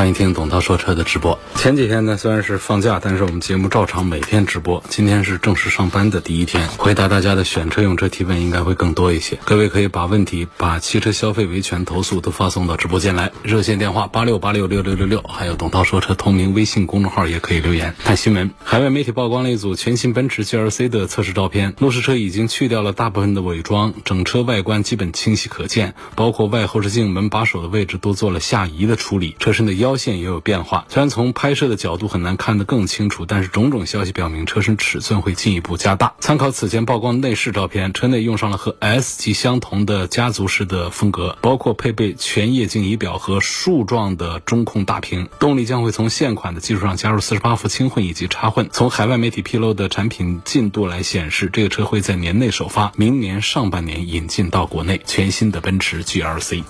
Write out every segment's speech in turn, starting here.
欢迎听董涛说车的直播。前几天呢，虽然是放假，但是我们节目照常每天直播。今天是正式上班的第一天，回答大家的选车用车提问应该会更多一些。各位可以把问题、把汽车消费维权投诉都发送到直播间来，热线电话八六八六六六六六，还有董涛说车同名微信公众号也可以留言。看新闻，海外媒体曝光了一组全新奔驰 GLC 的测试照片，路试车已经去掉了大部分的伪装，整车外观基本清晰可见，包括外后视镜、门把手的位置都做了下移的处理，车身的腰线也有变化。虽然从拍摄的角度很难看得更清楚，但是种种消息表明车身尺寸会进一步加大。参考此前曝光内饰照片，车内用上了和 S 级相同的家族式的风格，包括配备全液晶仪表和竖状的中控大屏。动力将会从现款的基础上加入48伏轻混以及插混。从海外媒体披露的产品进度来显示，这个车会在年内首发，明年上半年引进到国内。全新的奔驰 GLC。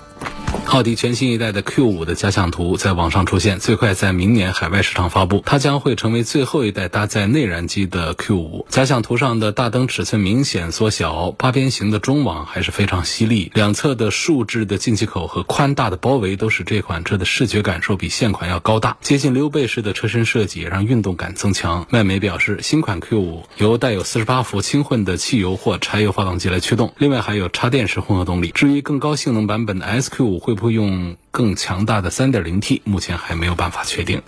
奥迪全新一代的 Q5 的加强图在网上出现，最快在明年海外市场发布。它将会成为最后一代搭载内燃机的 Q5。假想图上的大灯尺寸明显缩小，八边形的中网还是非常犀利，两侧的竖置的进气口和宽大的包围都使这款车的视觉感受比现款要高大。接近溜背式的车身设计让运动感增强。外媒表示，新款 Q5 由带有48伏轻混的汽油或柴油发动机来驱动，另外还有插电式混合动力。至于更高性能版本的 SQ5 会不会用更强大的 3.0T，目目前还没有办法确定。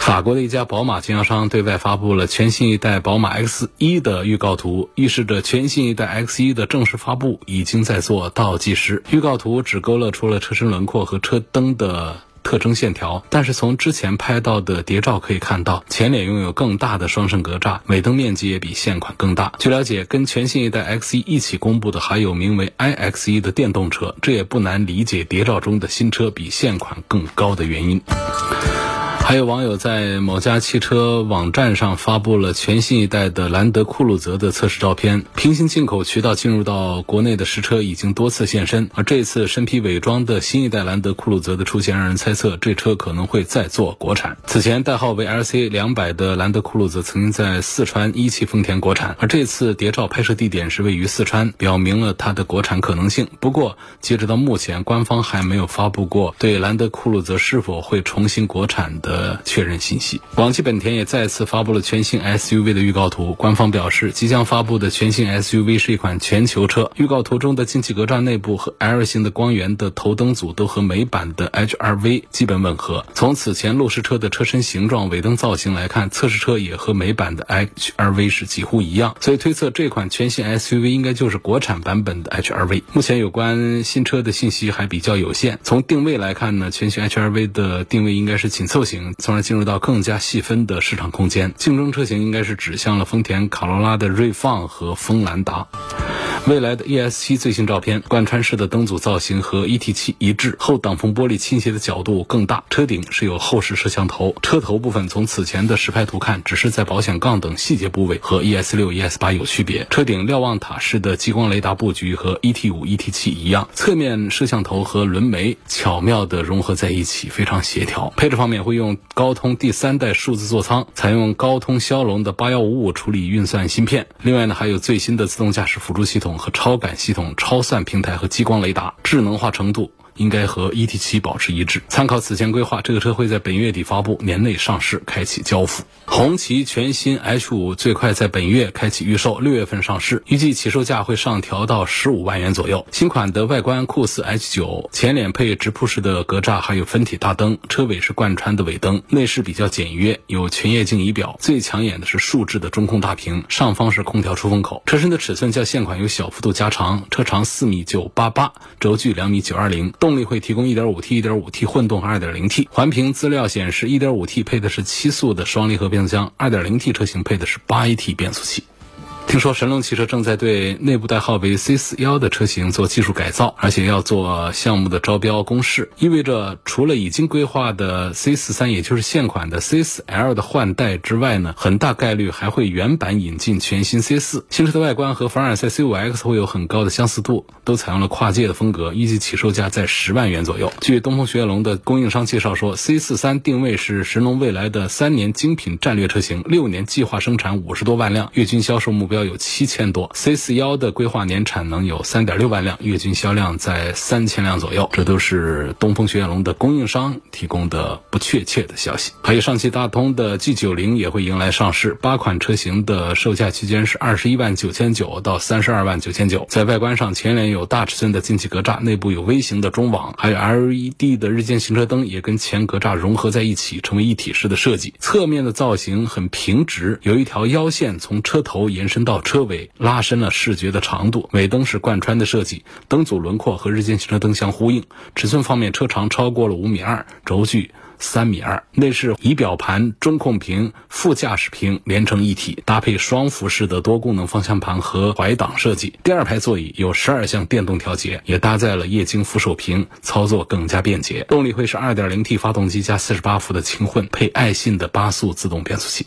法国的一家宝马经销商对外发布了全新一代宝马 X1 的预告图，预示着全新一代 X1 的正式发布已经在做倒计时。预告图只勾勒出了车身轮廓和车灯的特征线条，但是从之前拍到的谍照可以看到，前脸拥有更大的双肾格栅，尾灯面积也比现款更大。据了解，跟全新一代 X1 一起公布的还有名为 iX1 的电动车，这也不难理解谍照中的新车比现款更高的原因。还有网友在某家汽车网站上发布了全新一代的兰德酷路泽的测试照片。平行进口渠道进入到国内的实车已经多次现身，而这次身披伪装的新一代兰德酷路泽的出现，让人猜测这车可能会再做国产。此前代号为 LC 两百的兰德酷路泽曾经在四川一汽丰田国产，而这次谍照拍摄地点是位于四川，表明了它的国产可能性。不过，截止到目前，官方还没有发布过对兰德酷路泽是否会重新国产的。的确认信息，广汽本田也再次发布了全新 SUV 的预告图。官方表示，即将发布的全新 SUV 是一款全球车。预告图中的进气格栅内部和 L 型的光源的头灯组都和美版的 HRV 基本吻合。从此前路试车的车身形状、尾灯造型来看，测试车也和美版的 HRV 是几乎一样。所以推测这款全新 SUV 应该就是国产版本的 HRV。目前有关新车的信息还比较有限。从定位来看呢，全新 HRV 的定位应该是紧凑型。从而进入到更加细分的市场空间，竞争车型应该是指向了丰田卡罗拉的锐放和锋兰达。未来的 ES7 最新照片，贯穿式的灯组造型和 ET7 一致，后挡风玻璃倾斜的角度更大，车顶是有后视摄像头。车头部分从此前的实拍图看，只是在保险杠等细节部位和 ES6、ES8 有区别。车顶瞭望塔式的激光雷达布局和 ET5、ET7 一样，侧面摄像头和轮眉巧妙地融合在一起，非常协调。配置方面会用高通第三代数字座舱，采用高通骁龙的八幺五五处理运算芯片。另外呢，还有最新的自动驾驶辅助系统。和超感系统、超算平台和激光雷达，智能化程度。应该和 ET7 保持一致。参考此前规划，这个车会在本月底发布，年内上市，开启交付。红旗全新 H5 最快在本月开启预售，六月份上市，预计起售价会上调到十五万元左右。新款的外观酷似 H9，前脸配直瀑式的格栅，还有分体大灯，车尾是贯穿的尾灯，内饰比较简约，有全液晶仪表，最抢眼的是竖置的中控大屏，上方是空调出风口。车身的尺寸较现款有小幅度加长，车长四米九八八，轴距两米九二零。动力会提供 1.5T、1.5T 混动和 2.0T。环评资料显示，1.5T 配的是七速的双离合变速箱，2.0T 车型配的是 8AT 变速器。听说神龙汽车正在对内部代号为 C 四幺的车型做技术改造，而且要做项目的招标公示，意味着除了已经规划的 C 四三，也就是现款的 C 四 L 的换代之外呢，很大概率还会原版引进全新 C 四。新车的外观和凡尔赛 C 五 X 会有很高的相似度，都采用了跨界的风格，预计起售价在十万元左右。据东风雪铁龙的供应商介绍说，C 四三定位是神龙未来的三年精品战略车型，六年计划生产五十多万辆，月均销售目标。有七千多，C 四幺的规划年产能有三点六万辆，月均销量在三千辆左右。这都是东风雪铁龙的供应商提供的不确切的消息。还有上汽大通的 G 九零也会迎来上市，八款车型的售价区间是二十一万九千九到三十二万九千九。在外观上，前脸有大尺寸的进气格栅，内部有微型的中网，还有 LED 的日间行车灯也跟前格栅融合在一起，成为一体式的设计。侧面的造型很平直，有一条腰线从车头延伸。到车尾拉伸了视觉的长度，尾灯是贯穿的设计，灯组轮廓和日间行车灯相呼应。尺寸方面，车长超过了五米二，轴距三米二。内饰仪表盘、中控屏、副驾驶屏连成一体，搭配双辐式的多功能方向盘和怀档设计。第二排座椅有十二项电动调节，也搭载了液晶扶手屏，操作更加便捷。动力会是二点零 T 发动机加四十八伏的轻混，配爱信的八速自动变速器。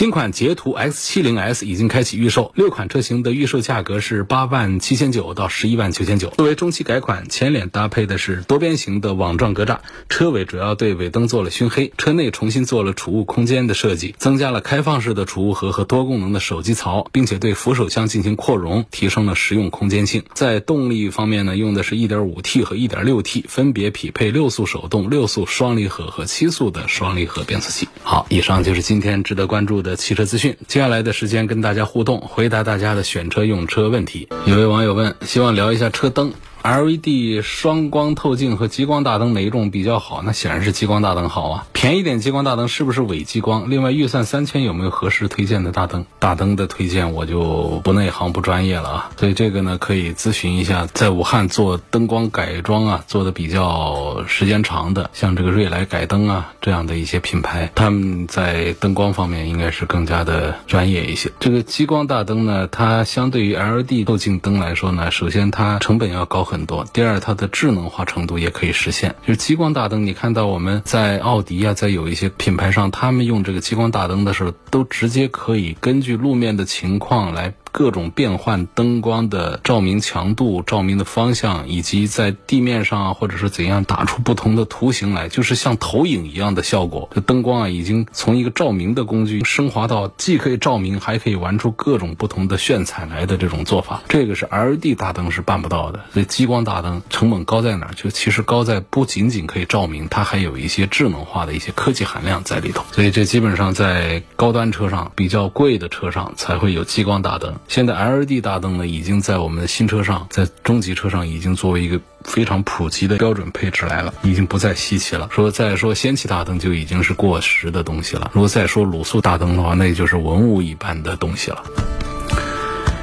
新款捷途 X70S 已经开启预售，六款车型的预售价格是八万七千九到十一万九千九。作为中期改款，前脸搭配的是多边形的网状格栅，车尾主要对尾灯做了熏黑，车内重新做了储物空间的设计，增加了开放式的储物盒和多功能的手机槽，并且对扶手箱进行扩容，提升了实用空间性。在动力方面呢，用的是一点五 T 和一点六 T，分别匹配六速手动、六速双离合和七速的双离合变速器。好，以上就是今天值得关注的。的汽车资讯，接下来的时间跟大家互动，回答大家的选车用车问题。有位网友问，希望聊一下车灯。LED 双光透镜和激光大灯哪一种比较好？那显然是激光大灯好啊。便宜点激光大灯是不是伪激光？另外预算三千有没有合适推荐的大灯？大灯的推荐我就不内行不专业了啊。所以这个呢可以咨询一下在武汉做灯光改装啊做的比较时间长的，像这个瑞来改灯啊这样的一些品牌，他们在灯光方面应该是更加的专业一些。这个激光大灯呢，它相对于 LED 透镜灯来说呢，首先它成本要高。很多。第二，它的智能化程度也可以实现。就是激光大灯，你看到我们在奥迪啊，在有一些品牌上，他们用这个激光大灯的时候，都直接可以根据路面的情况来。各种变换灯光的照明强度、照明的方向，以及在地面上或者是怎样打出不同的图形来，就是像投影一样的效果。这灯光啊，已经从一个照明的工具升华到既可以照明，还可以玩出各种不同的炫彩来的这种做法。这个是 LED 大灯是办不到的。所以激光大灯成本高在哪儿？就其实高在不仅仅可以照明，它还有一些智能化的一些科技含量在里头。所以这基本上在高端车上比较贵的车上才会有激光大灯。现在 LED 大灯呢，已经在我们的新车上，在中级车上已经作为一个非常普及的标准配置来了，已经不再稀奇了。说再说氙气大灯就已经是过时的东西了。如果再说卤素大灯的话，那也就是文物一般的东西了。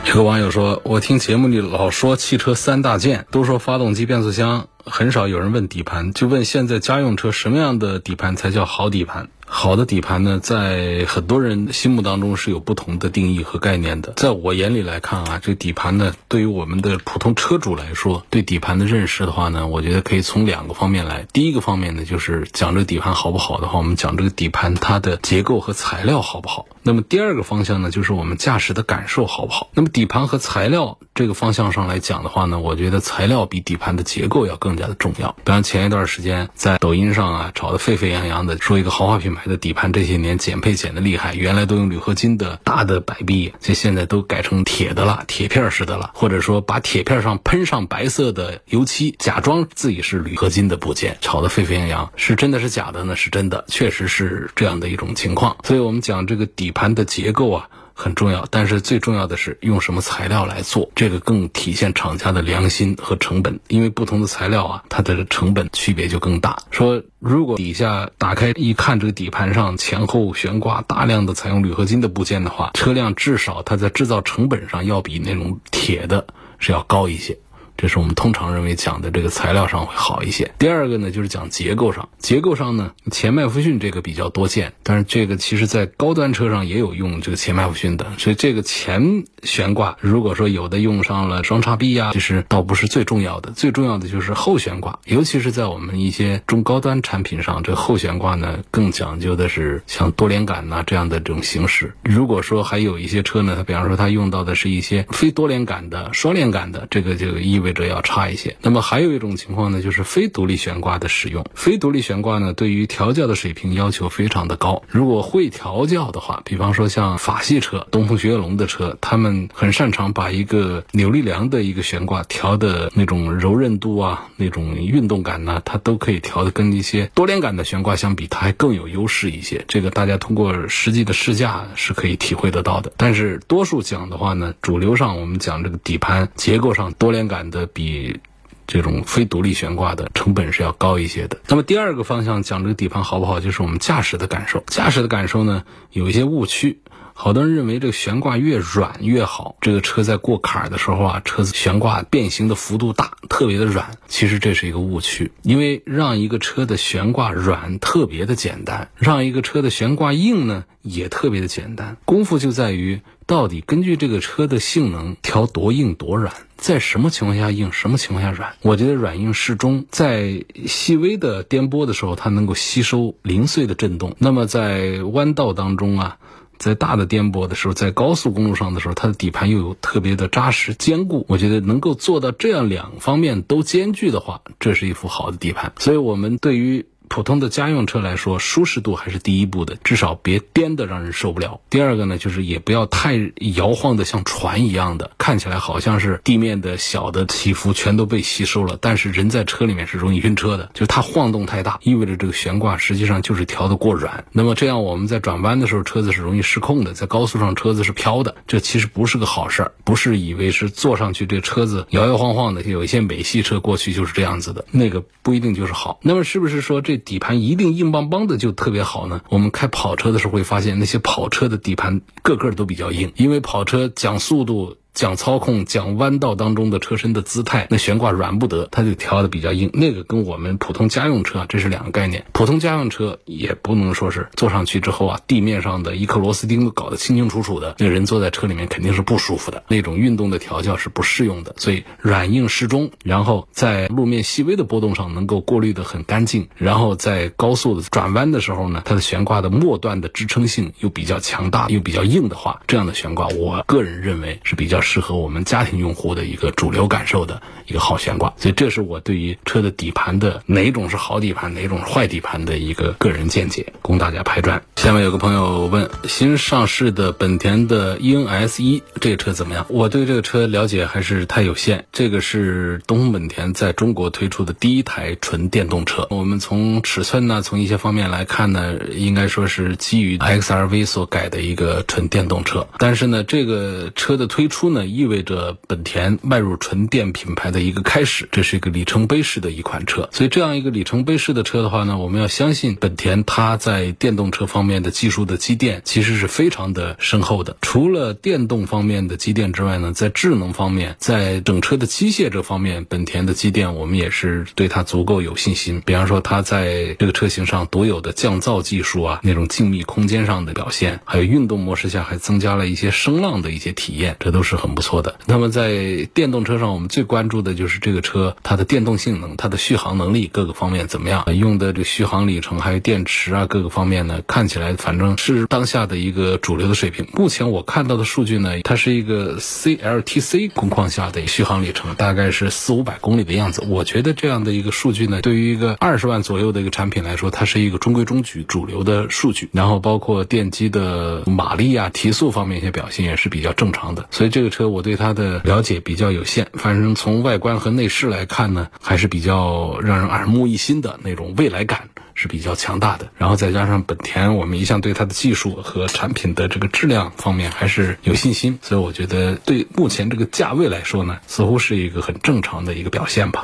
有个网友说：“我听节目里老说汽车三大件，都说发动机、变速箱，很少有人问底盘，就问现在家用车什么样的底盘才叫好底盘？”好的底盘呢，在很多人心目当中是有不同的定义和概念的。在我眼里来看啊，这个底盘呢，对于我们的普通车主来说，对底盘的认识的话呢，我觉得可以从两个方面来。第一个方面呢，就是讲这个底盘好不好的话，我们讲这个底盘它的结构和材料好不好。那么第二个方向呢，就是我们驾驶的感受好不好。那么底盘和材料这个方向上来讲的话呢，我觉得材料比底盘的结构要更加的重要。比方前一段时间在抖音上啊，炒得沸沸扬扬的，说一个豪华品牌。的底盘这些年减配减的厉害，原来都用铝合金的大的摆臂，这现在都改成铁的了，铁片式的了，或者说把铁片上喷上白色的油漆，假装自己是铝合金的部件，炒得沸沸扬扬，是真的是假的呢？是真的，确实是这样的一种情况。所以我们讲这个底盘的结构啊。很重要，但是最重要的是用什么材料来做，这个更体现厂家的良心和成本。因为不同的材料啊，它的成本区别就更大。说如果底下打开一看，这个底盘上前后悬挂大量的采用铝合金的部件的话，车辆至少它在制造成本上要比那种铁的是要高一些。这是我们通常认为讲的这个材料上会好一些。第二个呢，就是讲结构上，结构上呢，前麦弗逊这个比较多见，但是这个其实在高端车上也有用这个前麦弗逊的，所以这个前悬挂如果说有的用上了双叉臂呀，其实倒不是最重要的，最重要的就是后悬挂，尤其是在我们一些中高端产品上，这后悬挂呢更讲究的是像多连杆呐这样的这种形式。如果说还有一些车呢，它比方说它用到的是一些非多连杆的、双连杆的，这个就意味着要差一些。那么还有一种情况呢，就是非独立悬挂的使用。非独立悬挂呢，对于调教的水平要求非常的高。如果会调教的话，比方说像法系车、东风雪铁龙的车，他们很擅长把一个扭力梁的一个悬挂调的那种柔韧度啊、那种运动感呢，它都可以调的跟一些多连杆的悬挂相比，它还更有优势一些。这个大家通过实际的试驾是可以体会得到的。但是多数讲的话呢，主流上我们讲这个底盘结构上多连杆的比。这种非独立悬挂的成本是要高一些的。那么第二个方向讲这个底盘好不好，就是我们驾驶的感受。驾驶的感受呢，有一些误区。好多人认为这个悬挂越软越好，这个车在过坎儿的时候啊，车子悬挂变形的幅度大，特别的软。其实这是一个误区，因为让一个车的悬挂软特别的简单，让一个车的悬挂硬呢也特别的简单。功夫就在于到底根据这个车的性能调多硬多软，在什么情况下硬，什么情况下软。我觉得软硬适中，在细微的颠簸的时候，它能够吸收零碎的震动；那么在弯道当中啊。在大的颠簸的时候，在高速公路上的时候，它的底盘又有特别的扎实坚固。我觉得能够做到这样两方面都兼具的话，这是一副好的底盘。所以，我们对于。普通的家用车来说，舒适度还是第一步的，至少别颠的让人受不了。第二个呢，就是也不要太摇晃的像船一样的，看起来好像是地面的小的起伏全都被吸收了，但是人在车里面是容易晕车的，就是它晃动太大，意味着这个悬挂实际上就是调的过软。那么这样我们在转弯的时候，车子是容易失控的，在高速上车子是飘的，这其实不是个好事儿。不是以为是坐上去这车子摇摇晃晃的，有一些美系车过去就是这样子的，那个不一定就是好。那么是不是说这？底盘一定硬邦邦的就特别好呢？我们开跑车的时候会发现，那些跑车的底盘个个都比较硬，因为跑车讲速度。讲操控，讲弯道当中的车身的姿态，那悬挂软不得，它就调的比较硬。那个跟我们普通家用车这是两个概念。普通家用车也不能说是坐上去之后啊，地面上的一颗螺丝钉都搞得清清楚楚的，那人坐在车里面肯定是不舒服的。那种运动的调教是不适用的。所以软硬适中，然后在路面细微的波动上能够过滤的很干净，然后在高速的转弯的时候呢，它的悬挂的末端的支撑性又比较强大，又比较硬的话，这样的悬挂，我个人认为是比较。适合我们家庭用户的一个主流感受的一个好悬挂，所以这是我对于车的底盘的哪种是好底盘，哪种是坏底盘的一个个人见解，供大家拍砖。下面有个朋友问，新上市的本田的 ENS 一这个车怎么样？我对这个车了解还是太有限。这个是东风本田在中国推出的第一台纯电动车。我们从尺寸呢，从一些方面来看呢，应该说是基于 XRV 所改的一个纯电动车。但是呢，这个车的推出呢。那意味着本田迈入纯电品牌的一个开始，这是一个里程碑式的一款车。所以这样一个里程碑式的车的话呢，我们要相信本田它在电动车方面的技术的积淀其实是非常的深厚的。除了电动方面的积淀之外呢，在智能方面，在整车的机械这方面，本田的积淀我们也是对它足够有信心。比方说它在这个车型上独有的降噪技术啊，那种静谧空间上的表现，还有运动模式下还增加了一些声浪的一些体验，这都是很。很不错的。那么在电动车上，我们最关注的就是这个车它的电动性能、它的续航能力各个方面怎么样？用的这个续航里程还有电池啊各个方面呢，看起来反正是当下的一个主流的水平。目前我看到的数据呢，它是一个 CLTC 工况下的续航里程，大概是四五百公里的样子。我觉得这样的一个数据呢，对于一个二十万左右的一个产品来说，它是一个中规中矩主流的数据。然后包括电机的马力啊、提速方面一些表现也是比较正常的。所以这个。个车我对它的了解比较有限，反正从外观和内饰来看呢，还是比较让人耳目一新的那种未来感是比较强大的。然后再加上本田，我们一向对它的技术和产品的这个质量方面还是有信心，所以我觉得对目前这个价位来说呢，似乎是一个很正常的一个表现吧。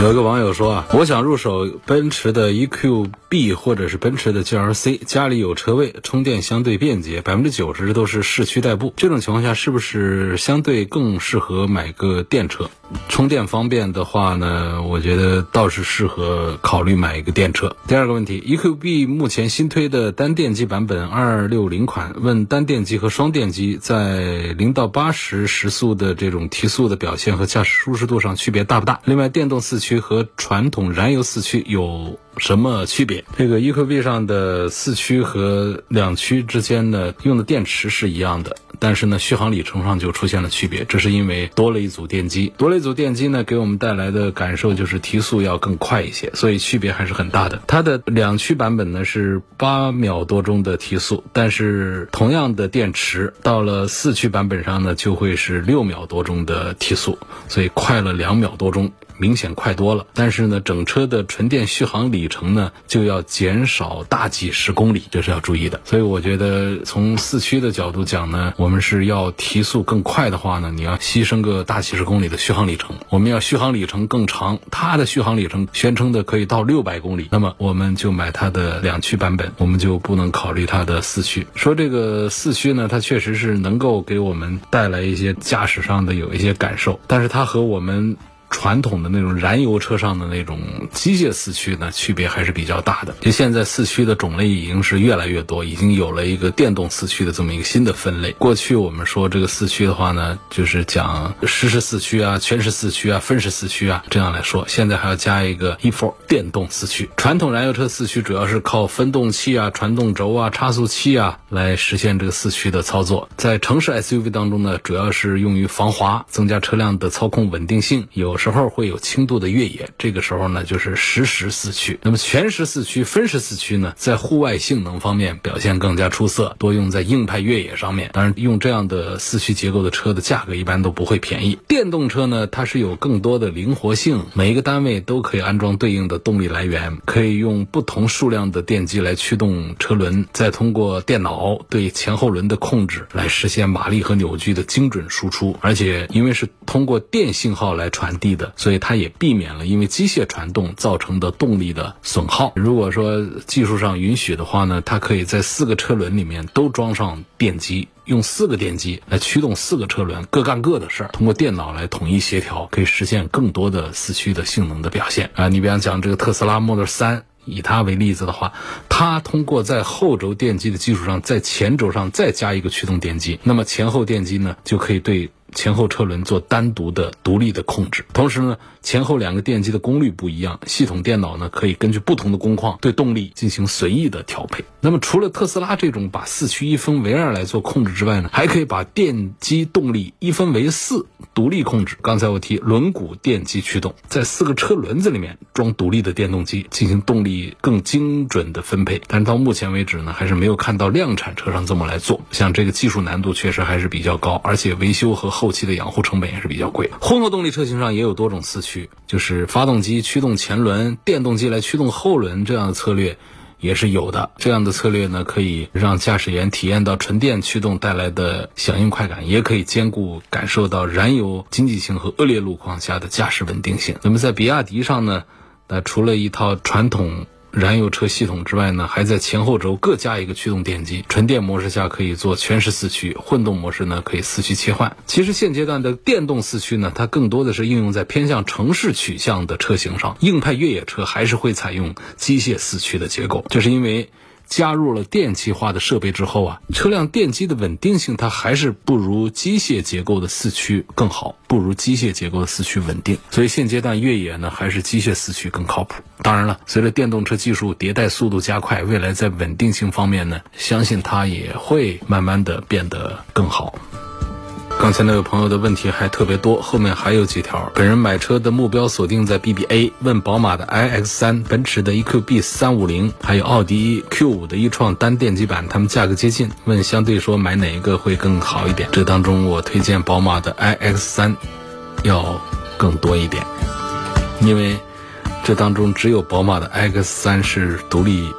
有一个网友说啊，我想入手奔驰的 EQB 或者是奔驰的 GLC，家里有车位，充电相对便捷，百分之九十都是市区代步。这种情况下，是不是相对更适合买个电车？充电方便的话呢，我觉得倒是适合考虑买一个电车。第二个问题，EQB 目前新推的单电机版本二六零款，问单电机和双电机在零到八十时速的这种提速的表现和驾驶舒适度上区别大不大？另外，电动四驱区和传统燃油四驱有什么区别？这个 EQB 上的四驱和两驱之间呢，用的电池是一样的，但是呢，续航里程上就出现了区别，这是因为多了一组电机，多了一组电机呢，给我们带来的感受就是提速要更快一些，所以区别还是很大的。它的两驱版本呢是八秒多钟的提速，但是同样的电池到了四驱版本上呢，就会是六秒多钟的提速，所以快了两秒多钟。明显快多了，但是呢，整车的纯电续航里程呢就要减少大几十公里，这是要注意的。所以我觉得从四驱的角度讲呢，我们是要提速更快的话呢，你要牺牲个大几十公里的续航里程。我们要续航里程更长，它的续航里程宣称的可以到六百公里，那么我们就买它的两驱版本，我们就不能考虑它的四驱。说这个四驱呢，它确实是能够给我们带来一些驾驶上的有一些感受，但是它和我们。传统的那种燃油车上的那种机械四驱呢，区别还是比较大的。就现在四驱的种类已经是越来越多，已经有了一个电动四驱的这么一个新的分类。过去我们说这个四驱的话呢，就是讲实时四驱啊、全时四驱啊、分时四驱啊这样来说。现在还要加一个 e-4 电动四驱。传统燃油车四驱主要是靠分动器啊、传动轴啊、差速器啊来实现这个四驱的操作。在城市 SUV 当中呢，主要是用于防滑，增加车辆的操控稳定性。有时候会有轻度的越野，这个时候呢就是实时四驱。那么全时四驱、分时四驱呢，在户外性能方面表现更加出色，多用在硬派越野上面。当然，用这样的四驱结构的车的价格一般都不会便宜。电动车呢，它是有更多的灵活性，每一个单位都可以安装对应的动力来源，可以用不同数量的电机来驱动车轮，再通过电脑对前后轮的控制来实现马力和扭矩的精准输出。而且因为是通过电信号来传递的。所以它也避免了因为机械传动造成的动力的损耗。如果说技术上允许的话呢，它可以在四个车轮里面都装上电机，用四个电机来驱动四个车轮，各干各的事儿，通过电脑来统一协调，可以实现更多的四驱的性能的表现啊。你比方讲这个特斯拉 Model 3，以它为例子的话，它通过在后轴电机的基础上，在前轴上再加一个驱动电机，那么前后电机呢就可以对。前后车轮做单独的、独立的控制，同时呢，前后两个电机的功率不一样，系统电脑呢可以根据不同的工况对动力进行随意的调配。那么，除了特斯拉这种把四驱一分为二来做控制之外呢，还可以把电机动力一分为四独立控制。刚才我提轮毂电机驱动，在四个车轮子里面装独立的电动机，进行动力更精准的分配。但是到目前为止呢，还是没有看到量产车上这么来做。像这个技术难度确实还是比较高，而且维修和后后期的养护成本也是比较贵。混合动力车型上也有多种四驱，就是发动机驱动前轮，电动机来驱动后轮这样的策略也是有的。这样的策略呢，可以让驾驶员体验到纯电驱动带来的响应快感，也可以兼顾感受到燃油经济性和恶劣路况下的驾驶稳定性。那么在比亚迪上呢，那除了一套传统。燃油车系统之外呢，还在前后轴各加一个驱动电机。纯电模式下可以做全时四驱，混动模式呢可以四驱切换。其实现阶段的电动四驱呢，它更多的是应用在偏向城市取向的车型上。硬派越野车还是会采用机械四驱的结构，这是因为。加入了电气化的设备之后啊，车辆电机的稳定性它还是不如机械结构的四驱更好，不如机械结构的四驱稳定。所以现阶段越野呢，还是机械四驱更靠谱。当然了，随着电动车技术迭代速度加快，未来在稳定性方面呢，相信它也会慢慢的变得更好。刚才那位朋友的问题还特别多，后面还有几条。本人买车的目标锁定在 BBA，问宝马的 iX3、奔驰的 EQB 三五零，还有奥迪 Q5 的一创单电机版，它们价格接近，问相对说买哪一个会更好一点？这当中我推荐宝马的 iX3 要更多一点，因为这当中只有宝马的 iX3 是独立。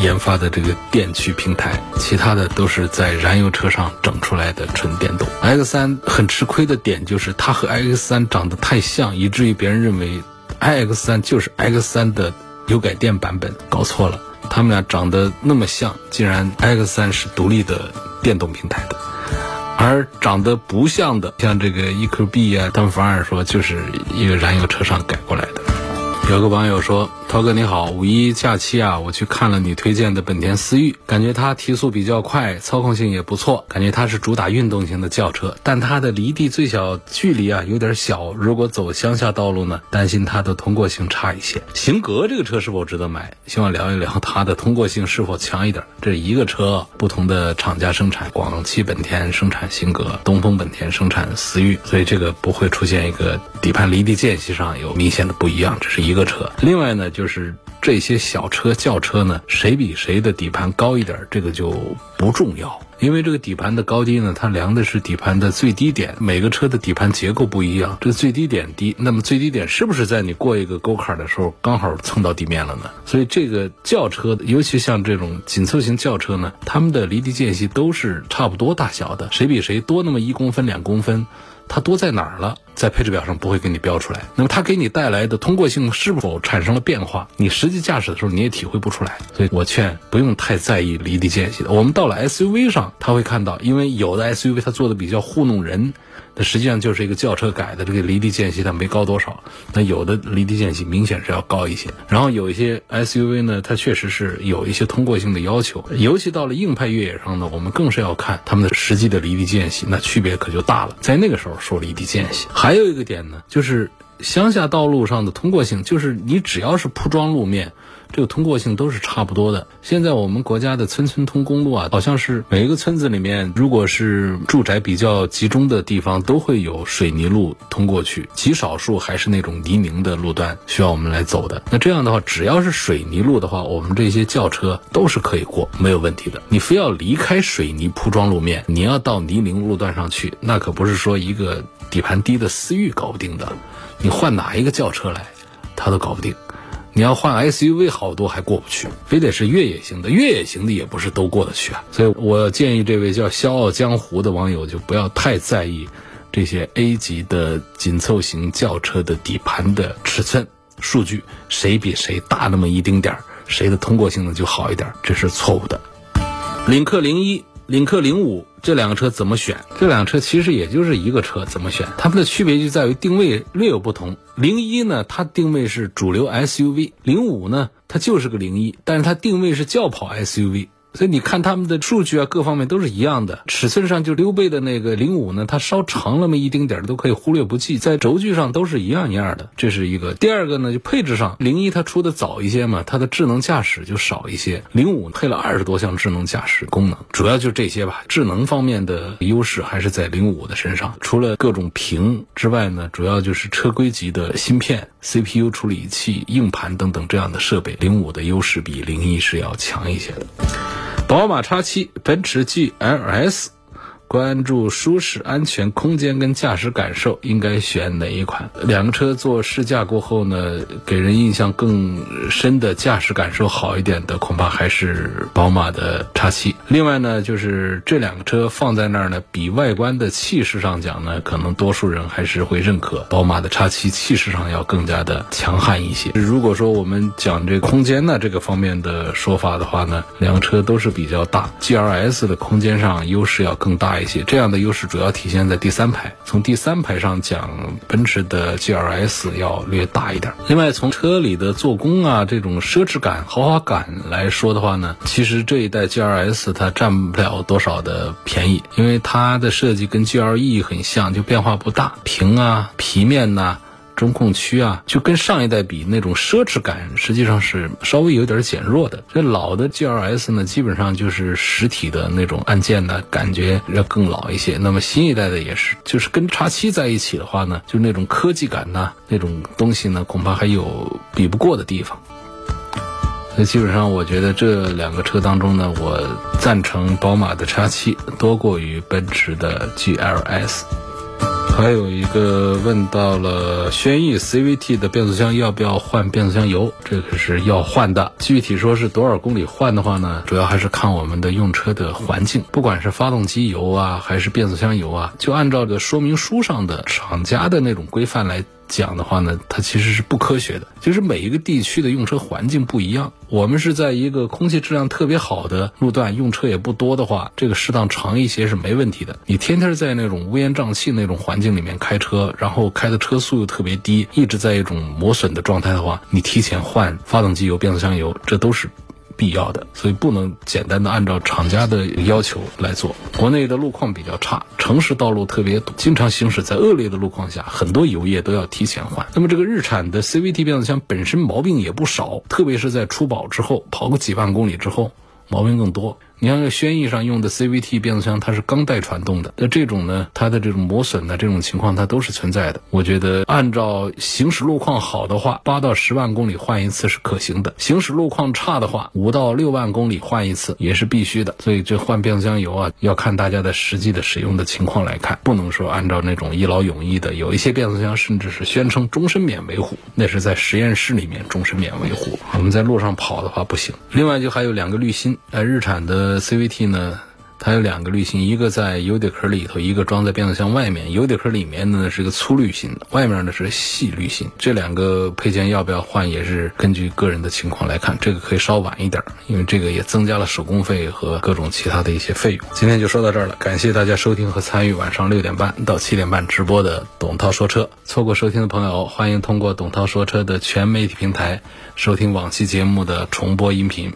研发的这个电驱平台，其他的都是在燃油车上整出来的纯电动。X 三很吃亏的点就是它和 X 三长得太像，以至于别人认为 iX 三就是 X 三的油改电版本，搞错了。他们俩长得那么像，竟然 X 三是独立的电动平台的，而长得不像的，像这个 EQB 啊，他们反而说就是一个燃油车上改过来的。有个网友说。涛哥你好，五一假期啊，我去看了你推荐的本田思域，感觉它提速比较快，操控性也不错，感觉它是主打运动型的轿车，但它的离地最小距离啊有点小，如果走乡下道路呢，担心它的通过性差一些。型格这个车是否值得买？希望聊一聊它的通过性是否强一点。这一个车，不同的厂家生产，广汽本田生产型格，东风本田生产思域，所以这个不会出现一个底盘离地间隙上有明显的不一样，这是一个车。另外呢就。就是这些小车、轿车呢，谁比谁的底盘高一点，这个就不重要。因为这个底盘的高低呢，它量的是底盘的最低点。每个车的底盘结构不一样，这个最低点低，那么最低点是不是在你过一个沟坎的时候刚好蹭到地面了呢？所以这个轿车，尤其像这种紧凑型轿车呢，它们的离地间隙都是差不多大小的，谁比谁多那么一公分、两公分。它多在哪儿了？在配置表上不会给你标出来。那么它给你带来的通过性是否产生了变化？你实际驾驶的时候你也体会不出来。所以我劝不用太在意离地间隙的。我们到了 SUV 上，他会看到，因为有的 SUV 它做的比较糊弄人。那实际上就是一个轿车改的，这个离地间隙它没高多少。那有的离地间隙明显是要高一些。然后有一些 SUV 呢，它确实是有一些通过性的要求，尤其到了硬派越野上呢，我们更是要看他们的实际的离地间隙，那区别可就大了。在那个时候说离地间隙，还有一个点呢，就是乡下道路上的通过性，就是你只要是铺装路面。这个通过性都是差不多的。现在我们国家的村村通公路啊，好像是每一个村子里面，如果是住宅比较集中的地方，都会有水泥路通过去，极少数还是那种泥泞的路段需要我们来走的。那这样的话，只要是水泥路的话，我们这些轿车都是可以过，没有问题的。你非要离开水泥铺装路面，你要到泥泞路段上去，那可不是说一个底盘低的思域搞不定的，你换哪一个轿车来，它都搞不定。你要换 SUV，好多还过不去，非得是越野型的，越野型的也不是都过得去啊。所以我建议这位叫“笑傲江湖”的网友就不要太在意这些 A 级的紧凑型轿车的底盘的尺寸数据，谁比谁大那么一丁点儿，谁的通过性能就好一点，这是错误的。领克零一。领克零五这两个车怎么选？这两个车其实也就是一个车，怎么选？它们的区别就在于定位略有不同。零一呢，它定位是主流 SUV；零五呢，它就是个零一，但是它定位是轿跑 SUV。所以你看他们的数据啊，各方面都是一样的。尺寸上就溜背的那个零五呢，它稍长那么一丁点儿都可以忽略不计。在轴距上都是一样一样的，这是一个。第二个呢，就配置上，零一它出的早一些嘛，它的智能驾驶就少一些。零五配了二十多项智能驾驶功能，主要就这些吧。智能方面的优势还是在零五的身上。除了各种屏之外呢，主要就是车规级的芯片、CPU 处理器、硬盘等等这样的设备，零五的优势比零一是要强一些的。宝马叉七、奔驰 GLS，关注舒适、安全、空间跟驾驶感受，应该选哪一款？两个车做试驾过后呢，给人印象更深的驾驶感受好一点的，恐怕还是宝马的叉七。另外呢，就是这两个车放在那儿呢，比外观的气势上讲呢，可能多数人还是会认可宝马的叉七，气势上要更加的强悍一些。如果说我们讲这空间呢这个方面的说法的话呢，两个车都是比较大，G L S 的空间上优势要更大这样的优势主要体现在第三排，从第三排上讲，奔驰的 G L S 要略大一点。另外，从车里的做工啊，这种奢侈感、豪华感来说的话呢，其实这一代 G L S。它占不了多少的便宜，因为它的设计跟 GLE 很像，就变化不大，屏啊、皮面呐、中控区啊，就跟上一代比，那种奢侈感实际上是稍微有点减弱的。这老的 GLS 呢，基本上就是实体的那种按键呢，感觉要更老一些。那么新一代的也是，就是跟叉七在一起的话呢，就那种科技感呐，那种东西呢，恐怕还有比不过的地方。那基本上，我觉得这两个车当中呢，我赞成宝马的叉七多过于奔驰的 GLS。还有一个问到了轩逸 CVT 的变速箱要不要换变速箱油？这个是要换的。具体说是多少公里换的话呢？主要还是看我们的用车的环境，不管是发动机油啊，还是变速箱油啊，就按照这说明书上的厂家的那种规范来。讲的话呢，它其实是不科学的。就是每一个地区的用车环境不一样，我们是在一个空气质量特别好的路段，用车也不多的话，这个适当长一些是没问题的。你天天在那种乌烟瘴气那种环境里面开车，然后开的车速又特别低，一直在一种磨损的状态的话，你提前换发动机油、变速箱油，这都是。必要的，所以不能简单的按照厂家的要求来做。国内的路况比较差，城市道路特别堵，经常行驶在恶劣的路况下，很多油液都要提前换。那么这个日产的 CVT 变速箱本身毛病也不少，特别是在出保之后，跑个几万公里之后，毛病更多。你像轩逸上用的 CVT 变速箱，它是钢带传动的，那这种呢，它的这种磨损的这种情况，它都是存在的。我觉得按照行驶路况好的话，八到十万公里换一次是可行的；行驶路况差的话，五到六万公里换一次也是必须的。所以这换变速箱油啊，要看大家的实际的使用的情况来看，不能说按照那种一劳永逸的。有一些变速箱甚至是宣称终身免维护，那是在实验室里面终身免维护。我们在路上跑的话不行。另外就还有两个滤芯，呃，日产的。呃 CVT 呢，它有两个滤芯，一个在油底壳里头，一个装在变速箱外面。油底壳里面呢是个粗滤芯，外面呢是细滤芯。这两个配件要不要换，也是根据个人的情况来看。这个可以稍晚一点，因为这个也增加了手工费和各种其他的一些费用。今天就说到这儿了，感谢大家收听和参与晚上六点半到七点半直播的董涛说车。错过收听的朋友，欢迎通过董涛说车的全媒体平台收听往期节目的重播音频。